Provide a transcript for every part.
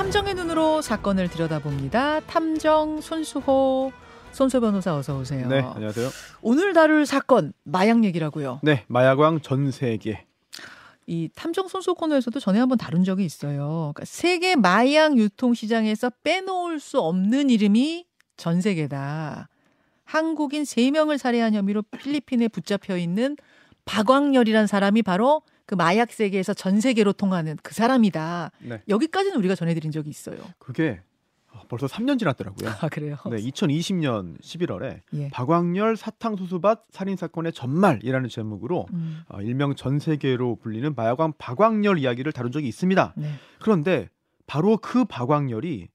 탐정의 눈으로 사건을 들여다봅니다. 탐정 손수호 손수 변호사 어서 오세요. 네, 안녕하세요. 오늘 다룰 사건 마약 얘기라고요. 네, 마약왕 전 세계. 이 탐정 손수 코너에서도 전에 한번 다룬 적이 있어요. 그러니까 세계 마약 유통 시장에서 빼놓을 수 없는 이름이 전 세계다. 한국인 3명을 살해한 혐의로 필리핀에 붙잡혀 있는 박광렬이란 사람이 바로 그 마약 세계에서 전 세계로 통하는 그 사람이다. 네. 여기까지는 우리가 전해드린 적이 있어요. 그게 벌써 3년 지났더라고요. 아 그래요? 네, 2020년 11월에 예. 박광렬 사탕수수밭 살인 사건의 전말이라는 제목으로 음, 어, 일명 전 세계로 불리는 마약왕 박광렬 이야기를 다룬 적이 있습니다. 네. 그런데 바로 그 박광렬이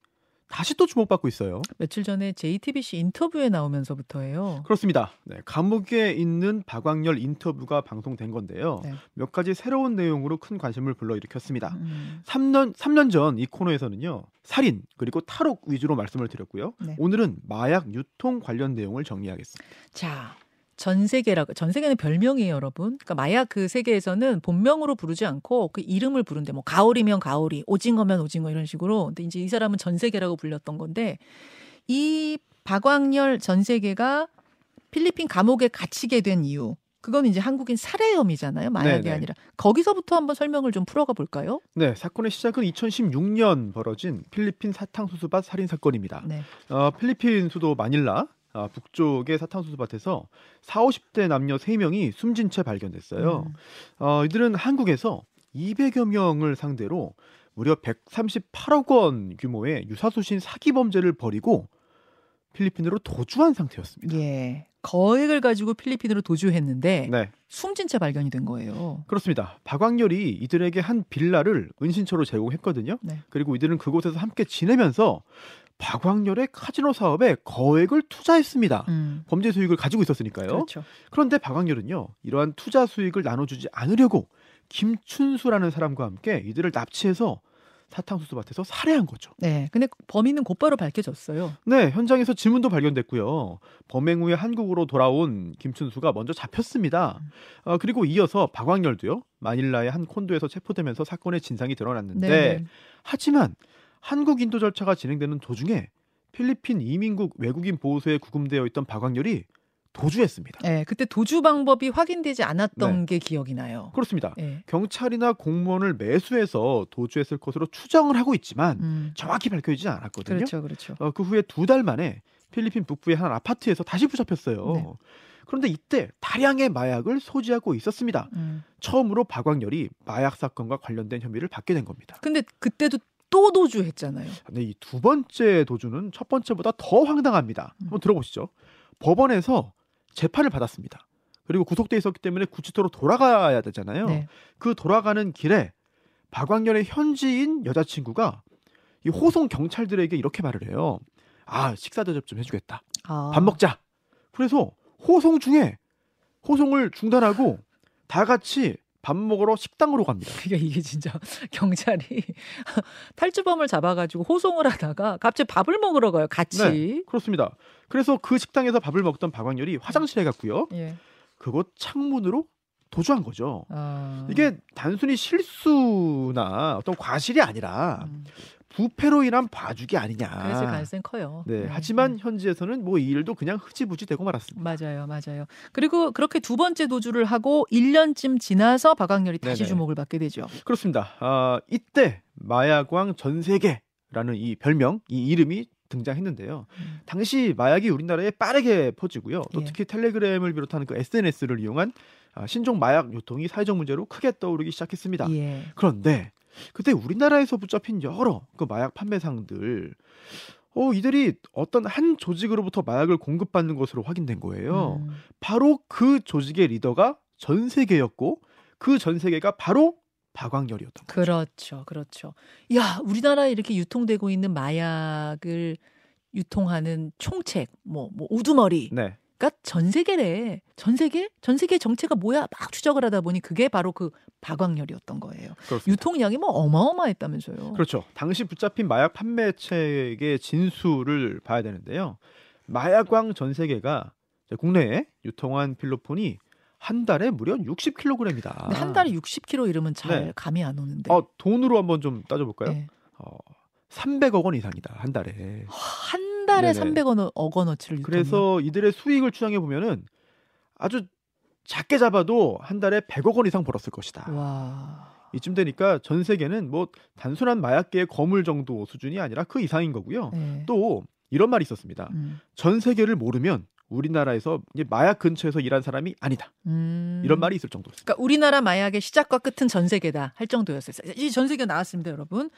다시 또 주목받고 있어요. 며칠 전에 JTBC 인터뷰에 나오면서부터예요. 그렇습니다. 네, 감옥에 있는 박광렬 인터뷰가 방송된 건데요. 네. 몇 가지 새로운 내용으로 큰 관심을 불러일으켰습니다. 음, 3년 3년 전 이 코너에서는요 살인 그리고 탈옥 위주로 말씀을 드렸고요. 네. 오늘은 마약 유통 관련 내용을 정리하겠습니다. 자, 전 세계라고 전 세계는 별명이에요, 여러분. 그러니까 마약 그 세계에서는 본명으로 부르지 않고 그 이름을 부른데 뭐 가오리면 가오리, 오징어면 오징어 이런 식으로. 근데 이제 이 사람은 전 세계라고 불렸던 건데 이 박광렬 전 세계가 필리핀 감옥에 갇히게 된 이유. 그건 이제 한국인 살해 혐의잖아요. 마약이 네네. 아니라. 거기서부터 한번 설명을 좀 풀어가 볼까요? 네, 사건의 시작은 2016년 벌어진 필리핀 사탕수수밭 살인 사건입니다. 네. 어, 필리핀 수도 마닐라 어, 북쪽의 사탕수수밭에서 4, 50대 남녀 3명이 숨진 채 발견됐어요. 음. 어, 이들은 한국에서 200여 명을 상대로 무려 138억 원 규모의 유사수신 사기 범죄를 벌이고 필리핀으로 도주한 상태였습니다. 예. 거액을 가지고 필리핀으로 도주했는데 네, 숨진 채 발견이 된 거예요. 그렇습니다. 박광렬이 이들에게 한 빌라를 은신처로 제공했거든요. 네. 그리고 이들은 그곳에서 함께 지내면서 박광렬의 카지노 사업에 거액을 투자했습니다. 음. 범죄 수익을 가지고 있었으니까요. 그렇죠. 그런데 박광렬은요, 이러한 투자 수익을 나눠주지 않으려고 김춘수라는 사람과 함께 이들을 납치해서 사탕수수 밭에서 살해한 거죠. 네. 근데 범인은 곧바로 밝혀졌어요. 네, 현장에서 지문도 발견됐고요. 범행 후에 한국으로 돌아온 김춘수가 먼저 잡혔습니다. 어, 그리고 이어서 박광렬도요, 마닐라의 한 콘도에서 체포되면서 사건의 진상이 드러났는데, 네. 하지만 한국 인도 절차가 진행되는 도중에 필리핀 이민국 외국인 보호소에 구금되어 있던 박광렬이 도주했습니다. 네. 그때 도주 방법이 확인되지 않았던 네. 게 기억이 나요. 그렇습니다. 네. 경찰이나 공무원을 매수해서 도주했을 것으로 추정을 하고 있지만 음. 정확히 밝혀지지 않았거든요. 그렇죠, 그렇죠. 어, 그 후에 두 달 만에 필리핀 북부의 한 아파트에서 다시 붙잡혔어요. 네. 그런데 이때 다량의 마약을 소지하고 있었습니다. 음. 처음으로 박광렬이 마약 사건과 관련된 혐의를 받게 된 겁니다. 근데 그때도 또 도주했잖아요. 근데 이 두 번째 도주는 첫 번째보다 더 황당합니다. 음. 한번 들어보시죠. 법원에서 재판을 받았습니다. 그리고 구속돼 있었기 때문에 구치소로 돌아가야 되잖아요. 네. 그 돌아가는 길에 박광렬의 현지인 여자친구가 이 호송 경찰들에게 이렇게 말을 해요. 아 식사 대접 좀 해주겠다. 아. 밥 먹자. 그래서 호송 중에 호송을 중단하고 다 같이 밥 먹으러 식당으로 갑니다. 그러니까 이게 진짜 경찰이 탈주범을 잡아가지고 호송을 하다가 갑자기 밥을 먹으러 가요. 같이. 네. 그렇습니다. 그래서 그 식당에서 밥을 먹던 박광렬이 화장실에 갔고요. 예. 그곳 창문으로 도주한 거죠. 아. 이게 단순히 실수나 어떤 과실이 아니라 음. 부패로 인한 봐주기 아니냐. 그랬을 가능성이 커요. 네, 음. 하지만 현지에서는 뭐 이 일도 그냥 흐지부지 되고 말았습니다. 맞아요, 맞아요. 그리고 그렇게 두 번째 도주를 하고 1년쯤 지나서 박광렬이 다시 네네. 주목을 받게 되죠. 그렇습니다. 아, 이때 마약왕 전 세계라는 이 별명, 이 이름이 등장했는데요. 음. 당시 마약이 우리나라에 빠르게 퍼지고요. 또 예. 특히 텔레그램을 비롯한 그 SNS를 이용한 아, 신종 마약 유통이 사회적 문제로 크게 떠오르기 시작했습니다. 예. 그런데 그때 우리나라에서 붙잡힌 여러 그 마약 판매상들 어, 이들이 어떤 한 조직으로부터 마약을 공급받는 것으로 확인된 거예요. 음. 바로 그 조직의 리더가 전 세계였고 그 전 세계가 바로 박광렬이었던 거죠. 그렇죠, 그렇죠. 야, 우리나라에 이렇게 유통되고 있는 마약을 유통하는 총책, 뭐, 뭐 우두머리, 네. 그러니까 전 세계래. 전 세계? 전 세계 정체가 뭐야? 막 추적을 하다 보니 그게 바로 그 박광렬이었던 거예요. 그렇습니다. 유통량이 뭐 어마어마했다면서요. 그렇죠. 당시 붙잡힌 마약 판매책의 진수를 봐야 되는데요. 마약왕 전 세계가 국내에 유통한 필로폰이 한 달에 무려 60kg이다. 근데 한 달에 60kg 이러면 잘 네. 감이 안 오는데. 어, 돈으로 한번 좀 따져볼까요? 네. 어, 300억 원 이상이다 한 달에. 한 달에 네네. 300억 원어치를 그래서 이들의 수익을 추정해 보면은 아주 작게 잡아도 한 달에 100억 원 이상 벌었을 것이다. 와. 이쯤 되니까 전 세계는 뭐 단순한 마약계의 거물 정도 수준이 아니라 그 이상인 거고요. 네. 또 이런 말이 있었습니다. 음. 전 세계를 모르면 우리나라에서 마약 근처에서 일한 사람이 아니다. 음. 이런 말이 있을 정도였습니다. 그러니까 우리나라 마약의 시작과 끝은 전 세계다 할 정도였어요. 이 전 세계 나왔습니다, 여러분.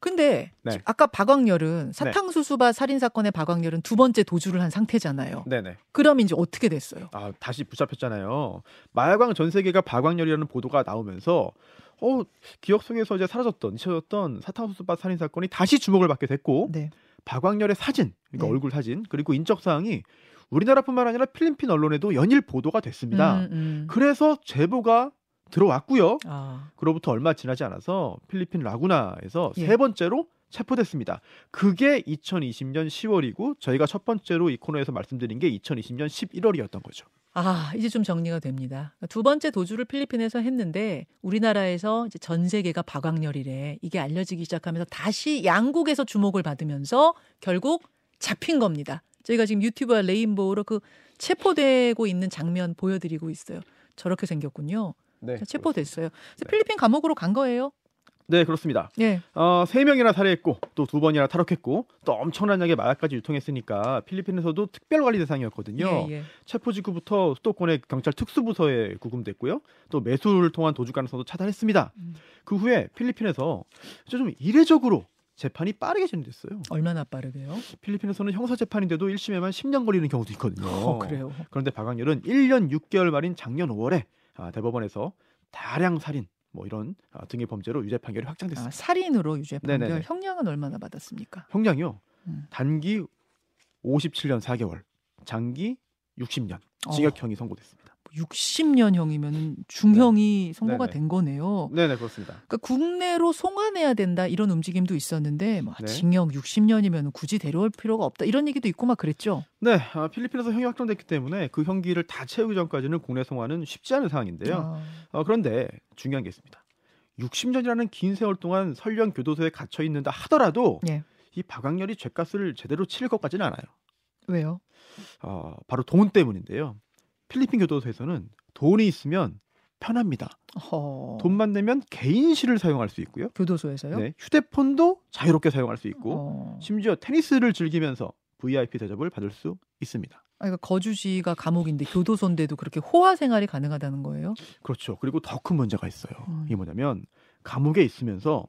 근데 네. 아까 박광렬은 사탕수수바 살인 사건의 박광렬은 두 번째 도주를 한 상태잖아요. 네네. 그럼 이제 어떻게 됐어요? 아 다시 붙잡혔잖아요. 마약왕 전 세계가 박광렬이라는 보도가 나오면서 어 기억 속에서 이제 사라졌던 잊혀졌던 사탕수수바 살인 사건이 다시 주목을 받게 됐고 네. 박광렬의 사진, 그러니까 네. 얼굴 사진 그리고 인적 사항이 우리나라뿐만 아니라 필리핀 언론에도 연일 보도가 됐습니다. 음, 음. 그래서 제보가 들어왔고요. 아, 그로부터 얼마 지나지 않아서 필리핀 라구나에서 예. 세 번째로 체포됐습니다. 그게 2020년 10월이고 저희가 첫 번째로 이 코너에서 말씀드린 게 2020년 11월이었던 거죠. 아, 이제 좀 정리가 됩니다. 두 번째 도주를 필리핀에서 했는데 우리나라에서 이제 전 세계가 박광렬이래. 이게 알려지기 시작하면서 다시 양국에서 주목을 받으면서 결국 잡힌 겁니다. 저희가 지금 유튜브와 레인보우로 그 체포되고 있는 장면 보여드리고 있어요. 저렇게 생겼군요. 네. 자, 체포됐어요. 그래서 네. 필리핀 감옥으로 간 거예요. 네, 그렇습니다. 예. 어, 세 명이나 살해했고 또 두 번이나 탈옥했고 또 엄청난 양의 마약까지 유통했으니까 필리핀에서도 특별 관리 대상이었거든요. 예, 예. 체포 직후부터 수도권의 경찰 특수부서에 구금됐고요. 또 매수를 통한 도주 가능성도 차단했습니다. 음. 그 후에 필리핀에서 좀 이례적으로 재판이 빠르게 진행됐어요. 얼마나 빠르게요? 필리핀에서는 형사 재판인데도 1심에만 10년 걸리는 경우도 있거든요. 어, 그래요. 그런데 박광렬은 1년 6개월 말인 작년 5월에 아, 대법원에서 다량 살인 뭐 이런 아, 등의 범죄로 유죄 판결이 확정됐습니다. 아, 살인으로 유죄 판결. 네네네. 형량은 얼마나 받았습니까? 형량이요. 음. 단기 57년 4개월, 장기 60년 어. 징역형이 선고됐습니다. 60년형이면 중형이 선고가 네네. 된 거네요. 네 네 그렇습니다. 그러니까 국내로 송환해야 된다 이런 움직임도 있었는데 뭐 네. 징역 60년이면 굳이 데려올 필요가 없다 이런 얘기도 있고 막 그랬죠. 네, 아, 필리핀에서 형이 확정됐기 때문에 그 형기를 다 채우기 전까지는 국내 송환은 쉽지 않은 상황인데요. 아, 어, 그런데 중요한 게 있습니다. 60년이라는 긴 세월 동안 설령 교도소에 갇혀 있는다 하더라도 예. 이 박광렬이 죄값을 제대로 치를 것까지는 않아요. 왜요? 어, 바로 돈 때문인데요. 필리핀 교도소에서는 돈이 있으면 편합니다. 어, 돈만 내면 개인실을 사용할 수 있고요. 교도소에서요? 네, 휴대폰도 자유롭게 사용할 수 있고 어. 심지어 테니스를 즐기면서 VIP 대접을 받을 수 있습니다. 아, 그러니까 거주지가 감옥인데 교도소인데도 그렇게 호화 생활이 가능하다는 거예요? 그렇죠. 그리고 더 큰 문제가 있어요. 음. 이게 뭐냐면 감옥에 있으면서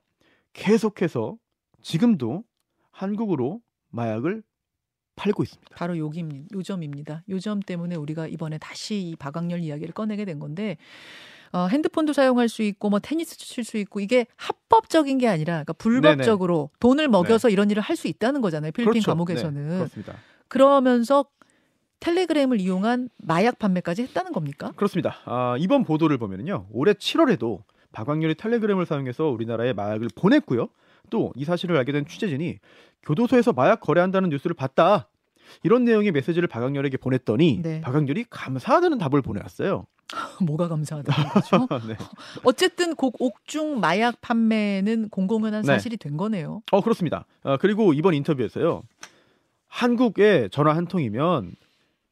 계속해서 지금도 한국으로 마약을 팔고 있습니다. 바로 요기 요점입니다. 요점 때문에 우리가 이번에 다시 이 박광렬 이야기를 꺼내게 된 건데 어, 핸드폰도 사용할 수 있고 뭐 테니스 칠 수 있고 이게 합법적인 게 아니라 그러니까 불법적으로 돈을 먹여서 이런 일을 할 수 있다는 거잖아요. 필리핀 그렇죠. 감옥에서는 네, 그렇습니다. 그러면서 텔레그램을 이용한 마약 판매까지 했다는 겁니까? 그렇습니다. 아, 이번 보도를 보면요. 올해 7월에도 박광렬이 텔레그램을 사용해서 우리나라에 마약을 보냈고요. 또 이 사실을 알게 된 취재진이 교도소에서 마약 거래한다는 뉴스를 봤다. 이런 내용의 메시지를 박광렬에게 보냈더니 네. 박광렬이 감사하다는 답을 보내왔어요. 뭐가 감사하다는 거죠? 네. 어쨌든 곡 옥중 마약 판매는 공공연한 네. 사실이 된 거네요. 어 그렇습니다. 어, 그리고 이번 인터뷰에서요. 한국에 전화 한 통이면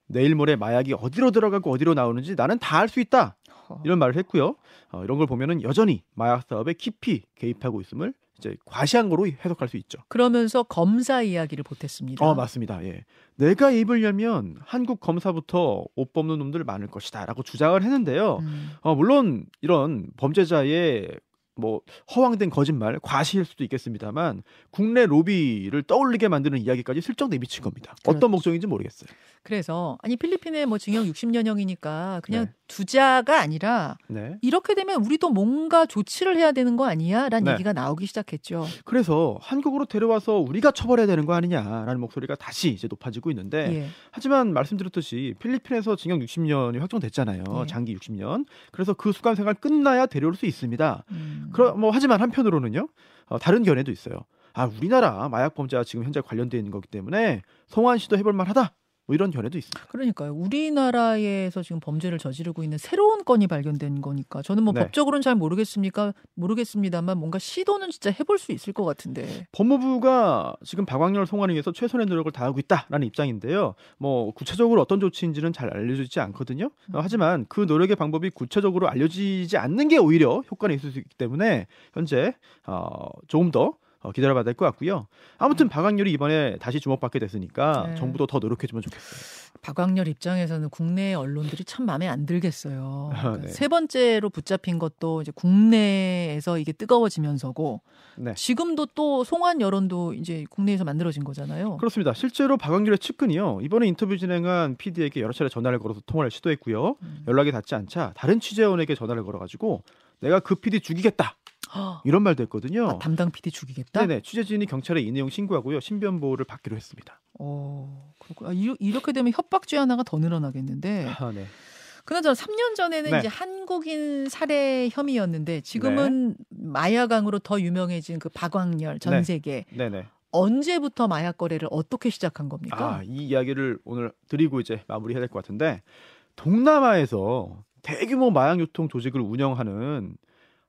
내일 모레 마약이 어디로 들어가고 어디로 나오는지 나는 다 알 수 있다. 어. 이런 말을 했고요. 어, 이런 걸 보면은 여전히 마약 사업에 깊이 개입하고 있음을 이제 과시한 거로 해석할 수 있죠. 그러면서 검사 이야기를 보탰습니다. 어 맞습니다. 예, 내가 입을 열면 한국 검사부터 옷 벗는 놈들 많을 것이다라고 주장을 했는데요. 음. 어, 물론 이런 범죄자의 뭐 허황된 거짓말, 과시일 수도 있겠습니다만 국내 로비를 떠올리게 만드는 이야기까지 슬쩍 내비친 겁니다. 어떤 그렇죠. 목적인지 모르겠어요. 그래서 아니 필리핀에 뭐 징역 60년형이니까 그냥 네. 두자가 아니라 네. 이렇게 되면 우리도 뭔가 조치를 해야 되는 거 아니야라는 네. 얘기가 나오기 시작했죠. 그래서 한국으로 데려와서 우리가 처벌해야 되는 거 아니냐라는 목소리가 다시 이제 높아지고 있는데 예. 하지만 말씀드렸듯이 필리핀에서 징역 60년이 확정됐잖아요. 네. 장기 60년. 그래서 그 수감 생활 끝나야 데려올 수 있습니다. 음. 그러, 뭐 하지만 한편으로는요. 어, 다른 견해도 있어요. 아 우리나라 마약 범죄와 지금 현재 관련되어 있는 거기 때문에 송환 시도 해볼 만하다. 뭐 이런 견해도 있습니다. 그러니까요. 우리나라에서 지금 범죄를 저지르고 있는 새로운 건이 발견된 거니까 저는 뭐 네. 법적으로는 잘 모르겠습니까? 모르겠습니다만 뭔가 시도는 진짜 해볼 수 있을 것 같은데. 법무부가 지금 박광렬 송환을 위해서 최선의 노력을 다하고 있다라는 입장인데요. 뭐 구체적으로 어떤 조치인지는 잘 알려지지 않거든요. 음. 어, 하지만 그 노력의 방법이 구체적으로 알려지지 않는 게 오히려 효과는 있을 수 있기 때문에 현재 어, 조금 더 어, 기다려봐야 될 것 같고요. 아무튼 박광렬이 이번에 다시 주목받게 됐으니까 음. 네. 정부도 더 노력해주면 좋겠어요. 박광렬 입장에서는 국내 언론들이 참 마음에 안 들겠어요. 아, 그러니까 네. 세 번째로 붙잡힌 것도 이제 국내에서 이게 뜨거워지면서고 네. 지금도 또 송환 여론도 이제 국내에서 만들어진 거잖아요. 그렇습니다. 실제로 박광렬의 측근이요. 이번에 인터뷰 진행한 PD에게 여러 차례 전화를 걸어서 통화를 시도했고요. 음. 연락이 닿지 않자 다른 취재원에게 전화를 걸어가지고 내가 그 PD 죽이겠다 아, 이런 말도 했거든요. 담당 PD 죽이겠다. 네네 취재진이 경찰에 이 내용 신고하고요 신변 보호를 받기로 했습니다. 어, 그렇고 아, 이- 이렇게 되면 협박죄 하나가 더 늘어나겠는데. 아, 네. 그나저나 3년 전에는 네. 이제 한국인 살해 혐의였는데 지금은 마약왕으로 더 유명해진 그 박광렬 전 네. 세계 네네. 언제부터 마약 거래를 어떻게 시작한 겁니까? 아, 이 이야기를 오늘 드리고 이제 마무리해야 될 것 같은데 동남아에서 대규모 마약 유통 조직을 운영하는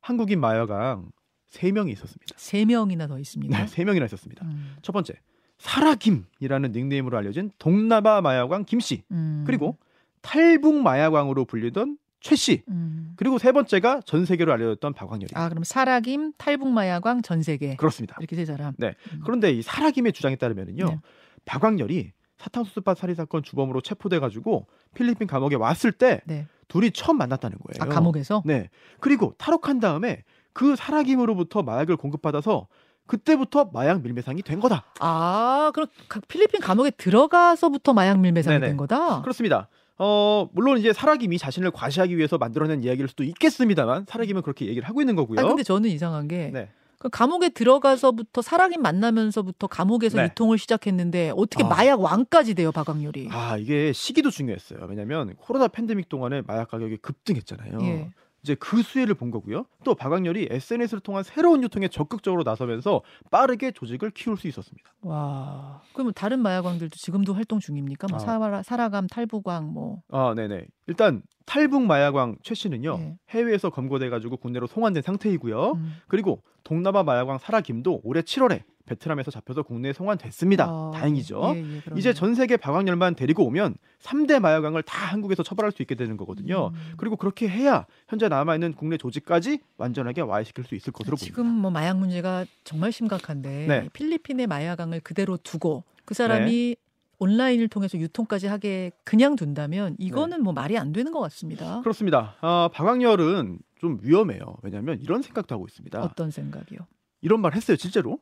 한국인 마약왕 세 명이 있었습니다. 세 명이나 더 있습니다. 네, 세 명이나 있었습니다. 음, 첫 번째 사라김이라는 닉네임으로 알려진 동남아 마약왕 김 씨. 음, 그리고 탈북 마약왕으로 불리던 최 씨. 음. 그리고 세 번째가 전 세계로 알려졌던 박광렬입니다. 아 그럼 사라김 탈북 마약왕 전 세계 그렇습니다. 이렇게 세 사람. 네. 음. 그런데 이 사라김의 주장에 따르면요. 네. 박광렬이 사탕수수밭 살인 사건 주범으로 체포돼 가지고 필리핀 감옥에 왔을 때 네. 둘이 처음 만났다는 거예요. 아 감옥에서 네. 그리고 탈옥한 다음에 그 사라김으로부터 마약을 공급받아서 그때부터 마약 밀매상이 된 거다. 아 그럼 각 필리핀 감옥에 들어가서부터 마약 밀매상이 네네. 된 거다. 그렇습니다. 어, 물론 이제 사라김이 자신을 과시하기 위해서 만들어낸 이야기일 수도 있겠습니다만 사라김은 그렇게 얘기를 하고 있는 거고요. 아 근데 저는 이상한 게 네. 그 감옥에 들어가서부터 사라김 만나면서부터 감옥에서 네. 유통을 시작했는데 어떻게 아. 마약 왕까지 돼요 박광렬이? 아, 이게 시기도 중요했어요. 왜냐면 코로나 팬데믹 동안에 마약 가격이 급등했잖아요. 예. 이제 그 수혜를 본 거고요. 또 박광렬이 SNS를 통한 새로운 유통에 적극적으로 나서면서 빠르게 조직을 키울 수 있었습니다. 와. 그러면 다른 마약왕들도 지금도 활동 중입니까? 뭐 아. 사라, 사라감, 탈북왕 뭐. 아, 네네. 일단 탈북 마약왕 최 씨는요 예. 해외에서 검거돼가지고 국내로 송환된 상태이고요. 음. 그리고 동남아 마약왕 사라 김도 올해 7월에 베트남에서 잡혀서 국내에 송환됐습니다. 아, 다행이죠. 예, 예. 이제 전 세계 박광렬만 데리고 오면 3대 마약왕을 다 한국에서 처벌할 수 있게 되는 거거든요. 음. 그리고 그렇게 해야 현재 남아 있는 국내 조직까지 완전하게 와해시킬 수 있을 것으로 지금 보입니다. 뭐 마약 문제가 정말 심각한데 네. 필리핀의 마약왕을 그대로 두고 그 사람이 온라인을 통해서 유통까지 하게 그냥 둔다면 이거는 뭐 말이 안 되는 것 같습니다. 그렇습니다. 아, 박광렬은 좀 위험해요. 왜냐하면 이런 생각도 하고 있습니다. 어떤 생각이요? 이런 말 했어요, 진짜로.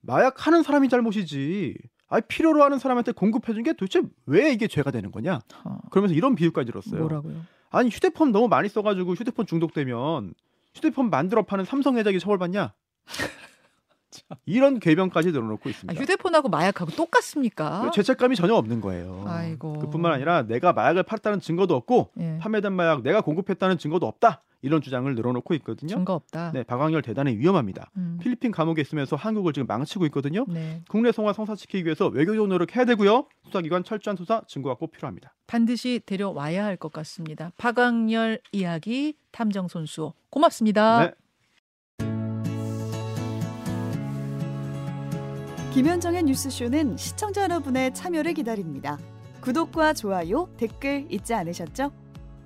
마약 하는 사람이 잘못이지. 아, 필요로 하는 사람한테 공급해 준 게 도대체 왜 이게 죄가 되는 거냐? 어, 그러면서 이런 비유까지 들었어요. 뭐라고요? 아니 휴대폰 너무 많이 써 가지고 휴대폰 중독되면 휴대폰 만들어 파는 삼성 회장이 처벌받냐? 이런 궤변까지 늘어놓고 아, 있습니다. 휴대폰하고 마약하고 똑같습니까? 죄책감이 전혀 없는 거예요. 아이고. 그뿐만 아니라 내가 마약을 팔았다는 증거도 없고 예. 판매된 마약 내가 공급했다는 증거도 없다. 이런 주장을 늘어놓고 있거든요. 증거 없다. 네, 박광렬 대단히 위험합니다. 음. 필리핀 감옥에 있으면서 한국을 지금 망치고 있거든요. 네. 국내 송화 성사시키기 위해서 외교적 노력 해야 되고요. 수사기관 철저한 수사 증거가 꼭 필요합니다. 반드시 데려와야 할 것 같습니다. 박광열 이야기 탐정 손수 고맙습니다. 네. 김현정의 뉴스쇼는 시청자 여러분의 참여를 기다립니다. 구독과 좋아요, 댓글 잊지 않으셨죠?